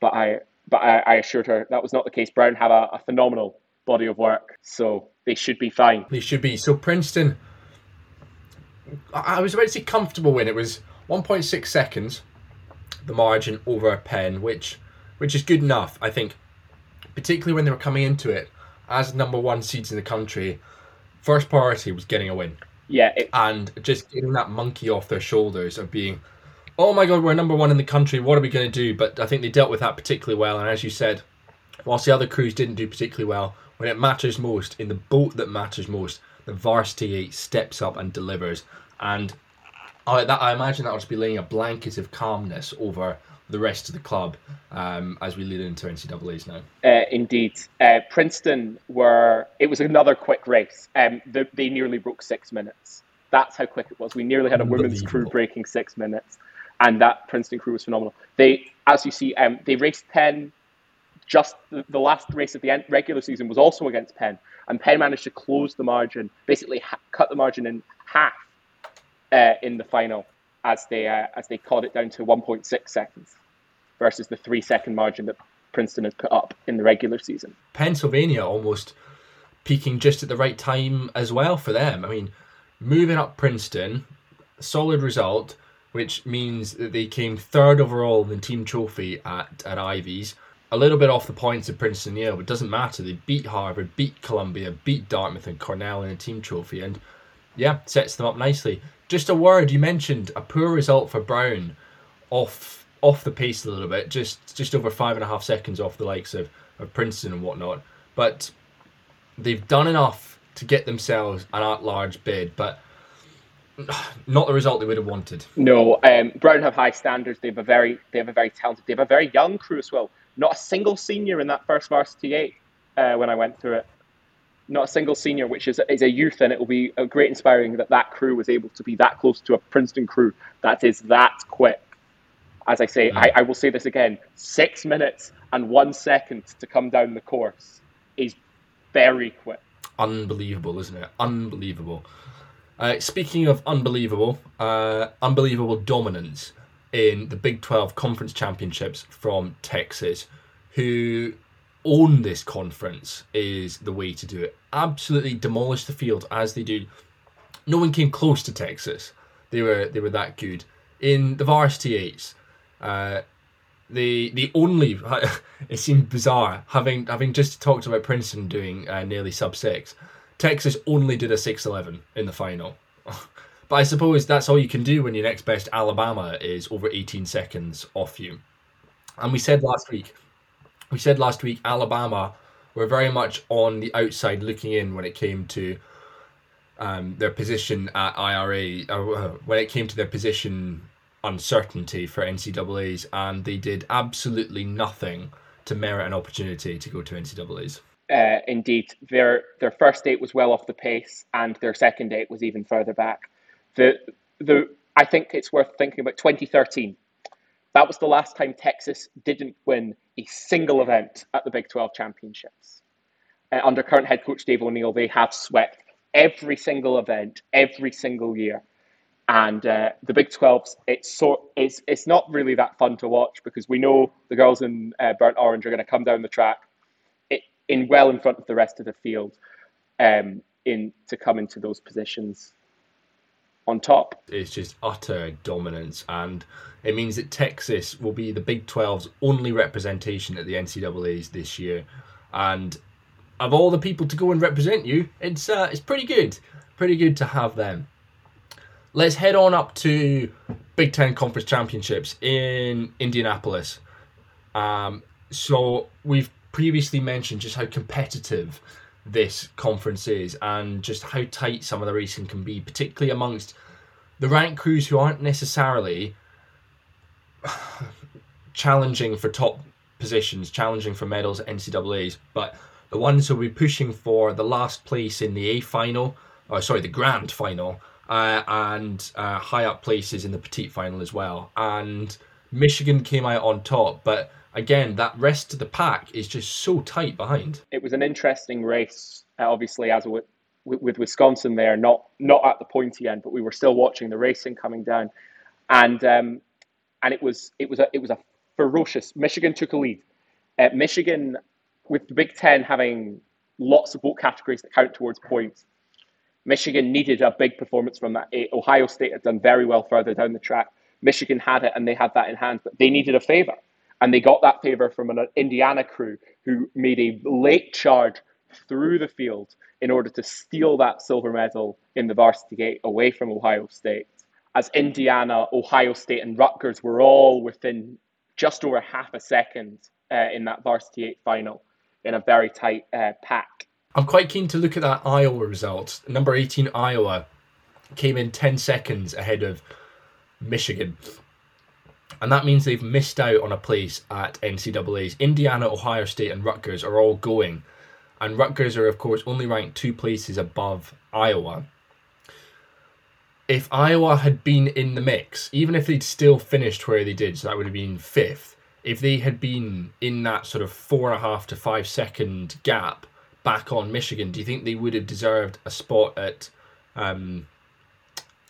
But I, but I, I assured her that was not the case. Brown have a, a phenomenal body of work, so they should be fine.
They should be. So Princeton, I was about to say comfortable win. It was 1.6 seconds, the margin over Penn, which which is good enough, I think. Particularly when they were coming into it as number one seeds in the country, first priority was getting a win.
Yeah, it,
and just getting that monkey off their shoulders of being oh my god, we're number one in the country. What are we going to do? But I think they dealt with that particularly well. And as you said, whilst the other crews didn't do particularly well, when it matters most, in the boat that matters most, the varsity steps up and delivers. And I, that, I imagine that will just be laying a blanket of calmness over the rest of the club um, as we lead into NCAA's now.
Uh, indeed. Uh, Princeton were, it was another quick race. Um, they, they nearly broke six minutes. That's how quick it was. We nearly had a women's crew breaking six minutes and that Princeton crew was phenomenal. They, as you see, um, they raced Penn just the, the last race of the end, regular season was also against Penn, and Penn managed to close the margin, basically ha- cut the margin in half uh, in the final as they uh, as they cut it down to 1.6 seconds versus the three second margin that Princeton had put up in the regular season.
Pennsylvania almost peaking just at the right time as well for them. I mean, moving up Princeton, solid result, which means that they came third overall in the team trophy at, at Ivies. A little bit off the points of Princeton Yale, but doesn't matter. They beat Harvard, beat Columbia, beat Dartmouth and Cornell in a team trophy, and yeah, sets them up nicely. Just a word you mentioned a poor result for Brown off off the pace a little bit, just just over five and a half seconds off the likes of, of Princeton and whatnot. But they've done enough to get themselves an at-large bid, but not the result they would have wanted.
No, um, Brown have high standards. They have a very, they have a very talented. They have a very young crew as well. Not a single senior in that first varsity eight uh, when I went through it. Not a single senior, which is is a youth, and it will be a great inspiring that that crew was able to be that close to a Princeton crew that is that quick. As I say, I, I will say this again: six minutes and one second to come down the course is very quick.
Unbelievable, isn't it? Unbelievable. Uh, speaking of unbelievable, uh, unbelievable dominance in the Big 12 Conference Championships from Texas, who own this conference is the way to do it. Absolutely demolish the field as they do. No one came close to Texas. They were they were that good in the varsity eights. Uh, the the only it seemed bizarre having having just talked about Princeton doing uh, nearly sub six. Texas only did a six eleven in the final. but I suppose that's all you can do when your next best Alabama is over 18 seconds off you. And we said last week, we said last week Alabama were very much on the outside looking in when it came to um, their position at IRA, uh, when it came to their position uncertainty for NCAA's, and they did absolutely nothing to merit an opportunity to go to NCAA's.
Uh, indeed, their their first eight was well off the pace, and their second eight was even further back. The the I think it's worth thinking about 2013. That was the last time Texas didn't win a single event at the Big 12 championships. Uh, under current head coach Dave O'Neill, they have swept every single event every single year. And uh, the Big 12s, it's so it's it's not really that fun to watch because we know the girls in uh, burnt orange are going to come down the track in well in front of the rest of the field um, in to come into those positions on top.
It's just utter dominance, and it means that Texas will be the Big 12's only representation at the NCAA's this year. And of all the people to go and represent you, it's uh, it's pretty good, pretty good to have them. Let's head on up to Big Ten Conference Championships in Indianapolis. Um, so we've previously mentioned just how competitive this conference is and just how tight some of the racing can be, particularly amongst the rank crews who aren't necessarily challenging for top positions, challenging for medals at NCAA's, but the ones who will be pushing for the last place in the A final, or sorry, the grand final, uh, and uh, high up places in the petite final as well. And Michigan came out on top, but again, that rest of the pack is just so tight behind.
It was an interesting race, uh, obviously, as with, with Wisconsin there, not not at the pointy end, but we were still watching the racing coming down, and um, and it was it was a it was a ferocious. Michigan took a lead. Uh, Michigan, with the Big Ten having lots of boat categories that count towards points, Michigan needed a big performance from that. Ohio State had done very well further down the track. Michigan had it and they had that in hand, but they needed a favor. And they got that favor from an Indiana crew who made a late charge through the field in order to steal that silver medal in the varsity eight away from Ohio State. As Indiana, Ohio State, and Rutgers were all within just over half a second uh, in that varsity eight final in a very tight uh, pack.
I'm quite keen to look at that Iowa result. Number 18, Iowa, came in 10 seconds ahead of Michigan and that means they've missed out on a place at NCAA's. Indiana, Ohio State, and Rutgers are all going, and Rutgers are, of course, only ranked two places above Iowa. If Iowa had been in the mix, even if they'd still finished where they did, so that would have been fifth, if they had been in that sort of four and a half to five second gap back on Michigan, do you think they would have deserved a spot at um,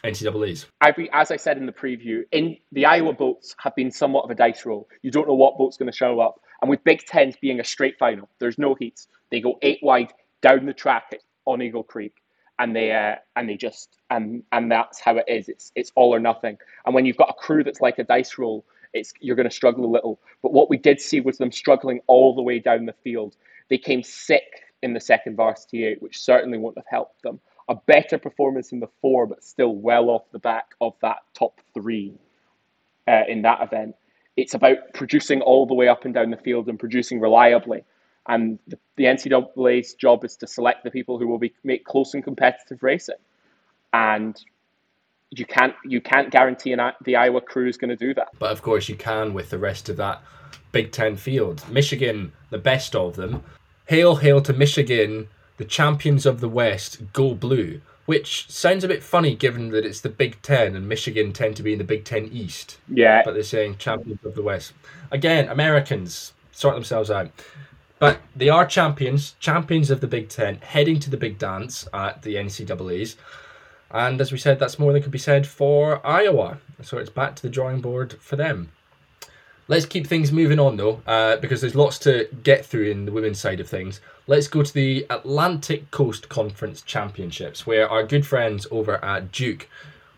NCAA's?
I, as I said in the preview, in the Iowa boats have been somewhat of a dice roll. You don't know what boat's going to show up. And with Big Ten being a straight final, there's no heats. They go eight wide down the track on Eagle Creek, and they uh, and they just and and that's how it is. It's it's all or nothing. And when you've got a crew that's like a dice roll, it's you're going to struggle a little. But what we did see was them struggling all the way down the field. They came sick in the second varsity eight, which certainly wouldn't have helped them. A better performance in the four, but still well off the back of that top three uh, in that event. It's about producing all the way up and down the field and producing reliably. And the, the NCAA's job is to select the people who will be, make close and competitive racing. And you can't you can't guarantee an, the Iowa crew is going to do that.
But of course, you can with the rest of that Big Ten field. Michigan, the best of them. Hail, hail to Michigan, the champions of the West, go blue which sounds a bit funny given that it's the Big Ten and Michigan tend to be in the Big Ten East.
Yeah.
But they're saying champions of the West. Again, Americans sort themselves out. But they are champions, champions of the Big Ten, heading to the big dance at the NCAA's. And as we said, that's more than could be said for Iowa. So it's back to the drawing board for them. Let's keep things moving on though, uh, because there's lots to get through in the women's side of things. Let's go to the Atlantic Coast Conference Championships, where our good friends over at Duke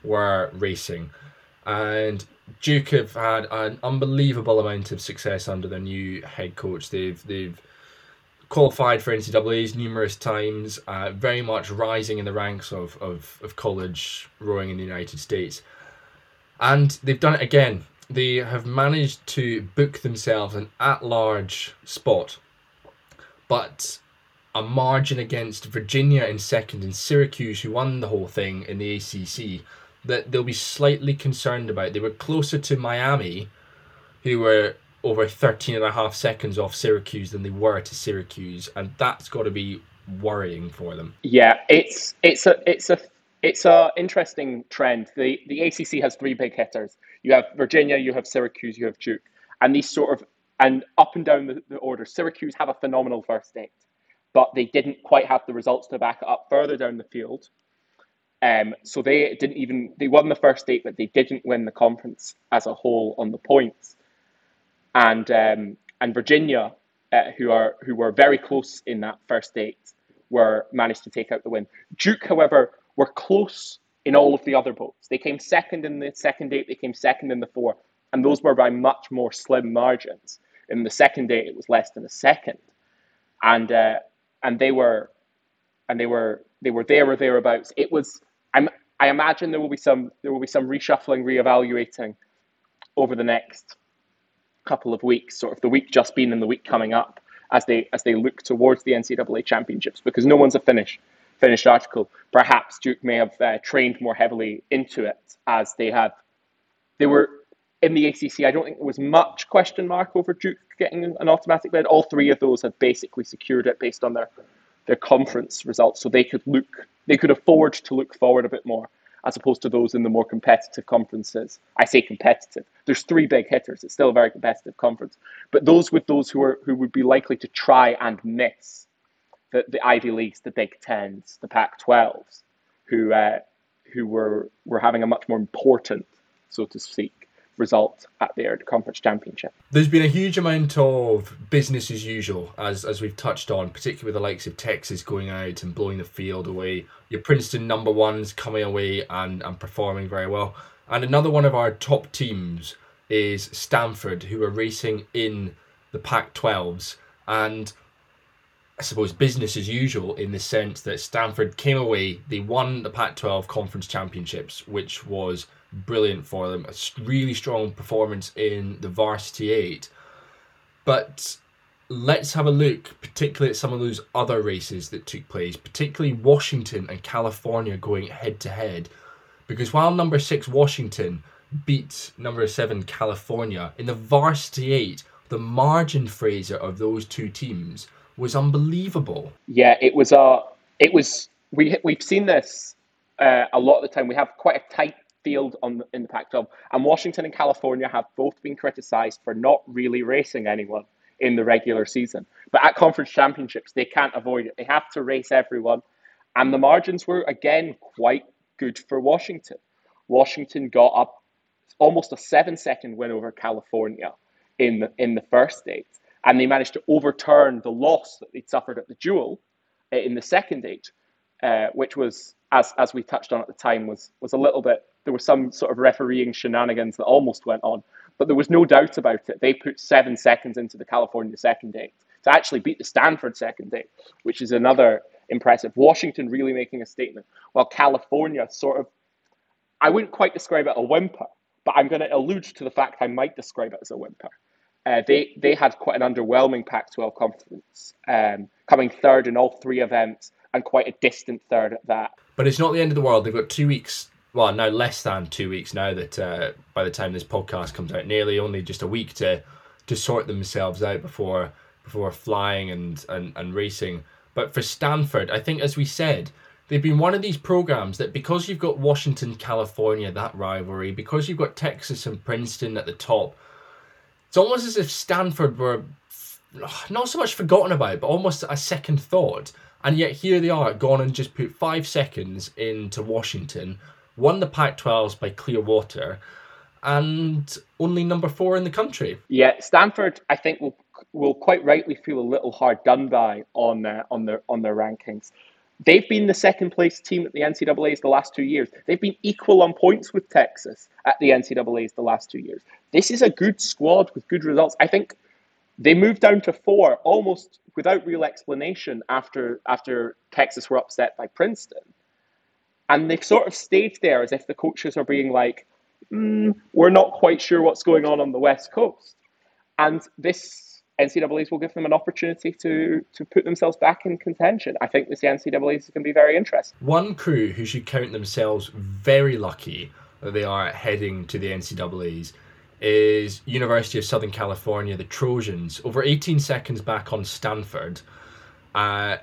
were racing. And Duke have had an unbelievable amount of success under their new head coach. They've they've qualified for NCAA's numerous times, uh, very much rising in the ranks of, of, of college rowing in the United States. And they've done it again they have managed to book themselves an at large spot, but a margin against Virginia in second and Syracuse, who won the whole thing in the ACC, that they'll be slightly concerned about. They were closer to Miami, who were over 13 and a half seconds off Syracuse than they were to Syracuse, and that's got to be worrying for them.
Yeah, it's it's a it's a it's an interesting trend. The the ACC has three big hitters. You have Virginia, you have Syracuse, you have Duke, and these sort of and up and down the, the order. Syracuse have a phenomenal first eight, but they didn't quite have the results to back it up further down the field. Um, so they didn't even they won the first eight, but they didn't win the conference as a whole on the points. And um, and Virginia, uh, who are who were very close in that first eight, were managed to take out the win. Duke, however, were close in all of the other boats. They came second in the second eight, they came second in the four, and those were by much more slim margins. In the second eight, it was less than a second, and uh, and they were, and they were they were there or thereabouts. It was. I'm. I imagine there will be some there will be some reshuffling, reevaluating over the next couple of weeks, sort of the week just been and the week coming up, as they as they look towards the NCAA championships, because no one's a finish finished article, perhaps Duke may have uh, trained more heavily into it as they have. They were in the ACC. I don't think there was much question mark over Duke getting an automatic bid. All three of those had basically secured it based on their their conference results, so they could look they could afford to look forward a bit more as opposed to those in the more competitive conferences. I say competitive. There's three big hitters. It's still a very competitive conference. But those with those who are who would be likely to try and miss the, the Ivy Leagues, the Big Tens, the Pac-12s, who uh, who were were having a much more important, so to speak, result at their conference championship.
There's been a huge amount of business as usual, as as we've touched on, particularly with the likes of Texas going out and blowing the field away. Your Princeton number ones coming away and, and performing very well. And another one of our top teams is Stanford, who are racing in the Pac 12s. And I suppose, business as usual in the sense that Stanford came away, they won the Pac 12 conference championships, which was brilliant for them. A really strong performance in the varsity eight. But let's have a look, particularly at some of those other races that took place, particularly Washington and California going head to head. Because while number six Washington beat number seven California, in the varsity eight, the margin Fraser of those two teams was unbelievable.
Yeah, it was. Uh, it was. We we've seen this uh, a lot of the time. We have quite a tight field on in the Pac-12, and Washington and California have both been criticized for not really racing anyone in the regular season. But at conference championships, they can't avoid it. They have to race everyone, and the margins were again quite good for Washington. Washington got up almost a seven-second win over California in the in the first eight, and they managed to overturn the loss that they'd suffered at the duel uh, in the second eight, uh, which was as as we touched on at the time was was a little bit there was some sort of refereeing shenanigans that almost went on, but there was no doubt about it. They put seven seconds into the California second eight to actually beat the Stanford second eight, which is another impressive. Washington really making a statement, while California sort of I wouldn't quite describe it a whimper, but I'm going to allude to the fact I might describe it as a whimper. Uh, they they had quite an underwhelming Pac-12 conference, um, coming third in all three events and quite a distant third at that.
But it's not the end of the world. They've got two weeks. Well, now less than two weeks now. That uh, by the time this podcast comes out, nearly only just a week to to sort themselves out before before flying and and, and racing. But for Stanford, I think as we said, they've been one of these programs that because you've got Washington, California, that rivalry, because you've got Texas and Princeton at the top, it's almost as if Stanford were not so much forgotten about, but almost a second thought. And yet here they are, gone and just put five seconds into Washington, won the Pac 12s by Clearwater, and only number four in the country.
Yeah, Stanford, I think, will will quite rightly feel a little hard done by on uh, on their on their rankings. They've been the second place team at the NCAA's the last two years. They've been equal on points with Texas at the NCAA's the last two years. This is a good squad with good results. I think they moved down to four almost without real explanation after after Texas were upset by Princeton. And they've sort of stayed there as if the coaches are being like, mm, we're not quite sure what's going on on the West Coast. And this NCAA's will give them an opportunity to to put themselves back in contention. I think this NCAA's is going to be very interesting.
One crew who should count themselves very lucky that they are heading to the NCAA's is University of Southern California, the Trojans, over 18 seconds back on Stanford, uh,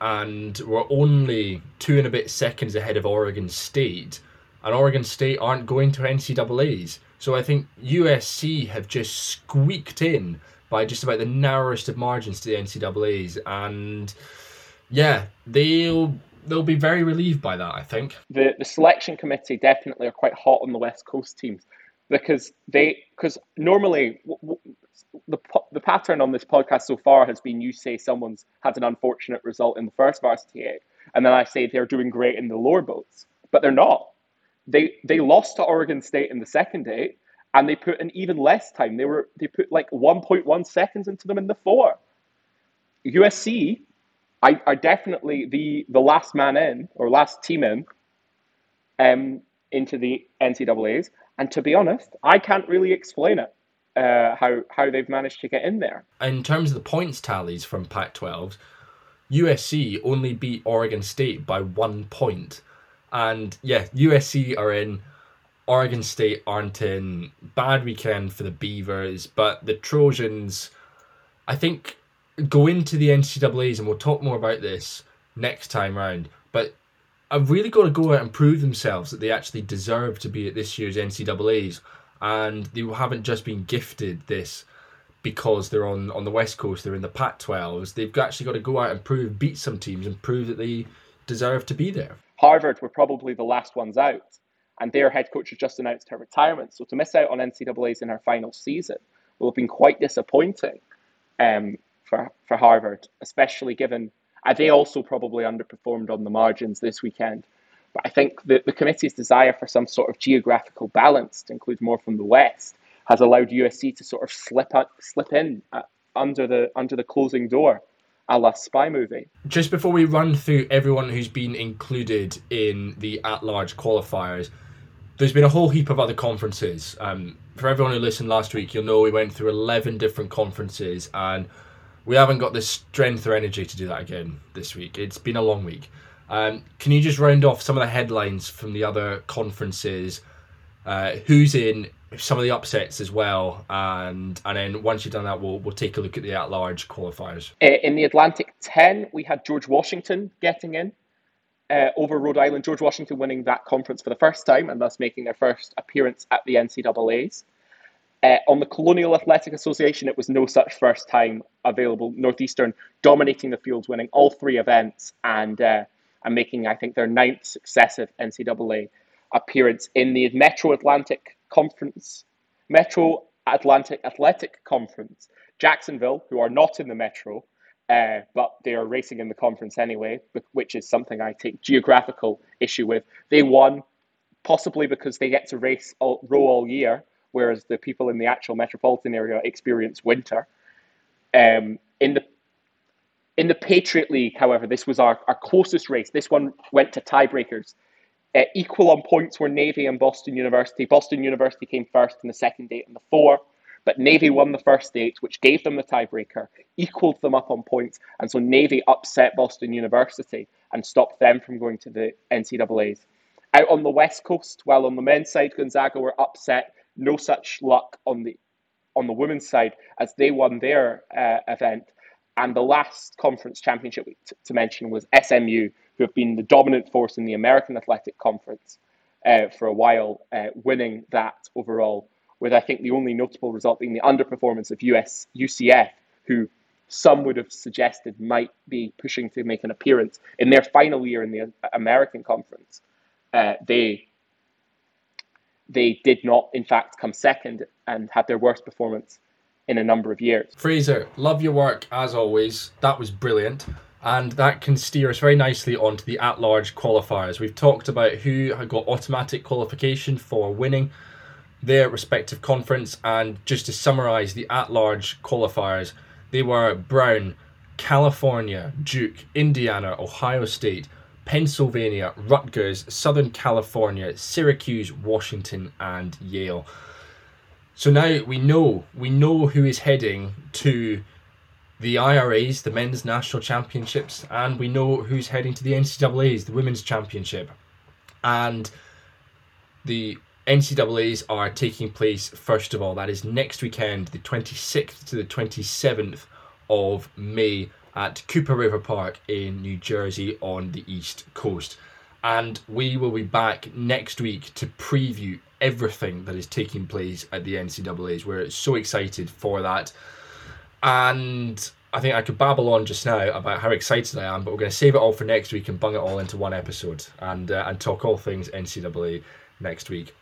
and we're only two and a bit seconds ahead of Oregon State, and Oregon State aren't going to NCAA's. So I think USC have just squeaked in by just about the narrowest of margins to the NCAA's, and yeah, they'll they'll be very relieved by that. I think
the the selection committee definitely are quite hot on the West Coast teams because they because normally the the pattern on this podcast so far has been you say someone's had an unfortunate result in the first varsity eight, and then I say they're doing great in the lower boats, but they're not. They they lost to Oregon State in the second eight, and they put in even less time. They were they put like 1.1 seconds into them in the four. USC I, are definitely the the last man in or last team in um, into the NCAA's. And to be honest, I can't really explain it. Uh, how how they've managed to get in there.
In terms of the points tallies from Pac-12, USC only beat Oregon State by one point, and yeah, USC are in. Oregon State aren't in. Bad weekend for the Beavers, but the Trojans, I think, go into the NCAA's, and we'll talk more about this next time round. But I've really got to go out and prove themselves that they actually deserve to be at this year's NCAA's, and they haven't just been gifted this because they're on, on the West Coast, they're in the Pac 12s. They've actually got to go out and prove, beat some teams, and prove that they deserve to be there.
Harvard were probably the last ones out and their head coach has just announced her retirement. So to miss out on NCAA's in her final season will have been quite disappointing um, for for Harvard, especially given uh, they also probably underperformed on the margins this weekend. But I think the, the committee's desire for some sort of geographical balance to include more from the West has allowed USC to sort of slip up, slip in uh, under the under the closing door a la spy movie.
Just before we run through everyone who's been included in the at large qualifiers, there's been a whole heap of other conferences. Um, for everyone who listened last week, you'll know we went through 11 different conferences and we haven't got the strength or energy to do that again this week. It's been a long week. Um, can you just round off some of the headlines from the other conferences? Uh, who's in? Some of the upsets as well, and and then once you've done that, we'll we'll take a look at the at-large qualifiers.
Uh, in the Atlantic 10, we had George Washington getting in. Uh, over Rhode Island, George Washington winning that conference for the first time and thus making their first appearance at the NCAAs. Uh, on the Colonial Athletic Association, it was no such first time available. Northeastern dominating the fields, winning all three events and uh, and making, I think, their ninth successive NCAA appearance in the Metro Atlantic Conference, Metro Atlantic Athletic Conference. Jacksonville, who are not in the Metro, uh, but they are racing in the conference anyway, which is something I take geographical issue with. They won, possibly because they get to race all, row all year, whereas the people in the actual metropolitan area experience winter. Um, in the in the Patriot League, however, this was our, our closest race. This one went to tiebreakers. Uh, equal on points were Navy and Boston University. Boston University came first in the second eight and the four. But Navy won the first eight, which gave them the tiebreaker, equaled them up on points, and so Navy upset Boston University and stopped them from going to the NCAAs. Out on the West Coast, while on the men's side, Gonzaga were upset. No such luck on the on the women's side as they won their uh, event. And the last conference championship t- to mention was SMU, who have been the dominant force in the American Athletic Conference uh, for a while, uh, winning that overall with I think the only notable result being the underperformance of US UCF, who some would have suggested might be pushing to make an appearance in their final year in the American Conference. Uh, they they did not, in fact, come second and had their worst performance in a number of years.
Fraser, love your work as always. That was brilliant. And that can steer us very nicely onto the at large qualifiers. We've talked about who got automatic qualification for winning their respective conference. And just to summarize the at large qualifiers, they were Brown, California, Duke, Indiana, Ohio State, Pennsylvania, Rutgers, Southern California, Syracuse, Washington, and Yale. So now we know we know who is heading to the IRAs, the men's national championships, and we know who's heading to the NCAA's, the women's championship. And the NCAAs are taking place, first of all, that is next weekend, the 26th to the 27th of May at Cooper River Park in New Jersey on the East Coast. And we will be back next week to preview everything that is taking place at the NCAAs. We're so excited for that. And I think I could babble on just now about how excited I am, but we're going to save it all for next week and bung it all into one episode and uh, and talk all things NCAA next week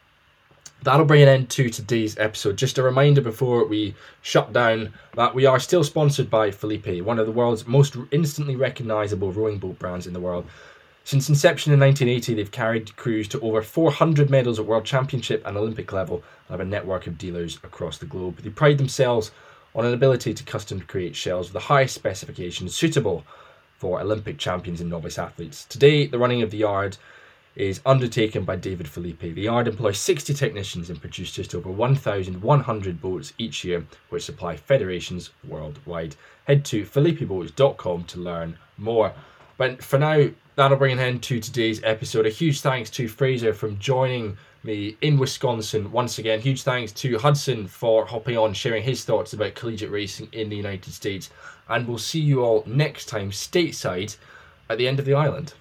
that'll bring an end to today's episode. Just a reminder before we shut down that we are still sponsored by Filippi, one of the world's most instantly recognizable rowing boat brands in the world. Since inception in 1980, they've carried crews to over 400 medals at World Championship and Olympic level and have a network of dealers across the globe. They pride themselves on an ability to custom create shells with the highest specifications suitable for Olympic champions and novice athletes. Today, the running of the yard is undertaken by David Filippi. The yard employs 60 technicians and produces just over 1,100 boats each year, which supply federations worldwide. Head to filippiboats.com to learn more. But for now, that'll bring an end to today's episode. A huge thanks to Fraser from joining me in Wisconsin once again. Huge thanks to Hudson for hopping on, sharing his thoughts about collegiate racing in the United States. And we'll see you all next time stateside at the end of the island.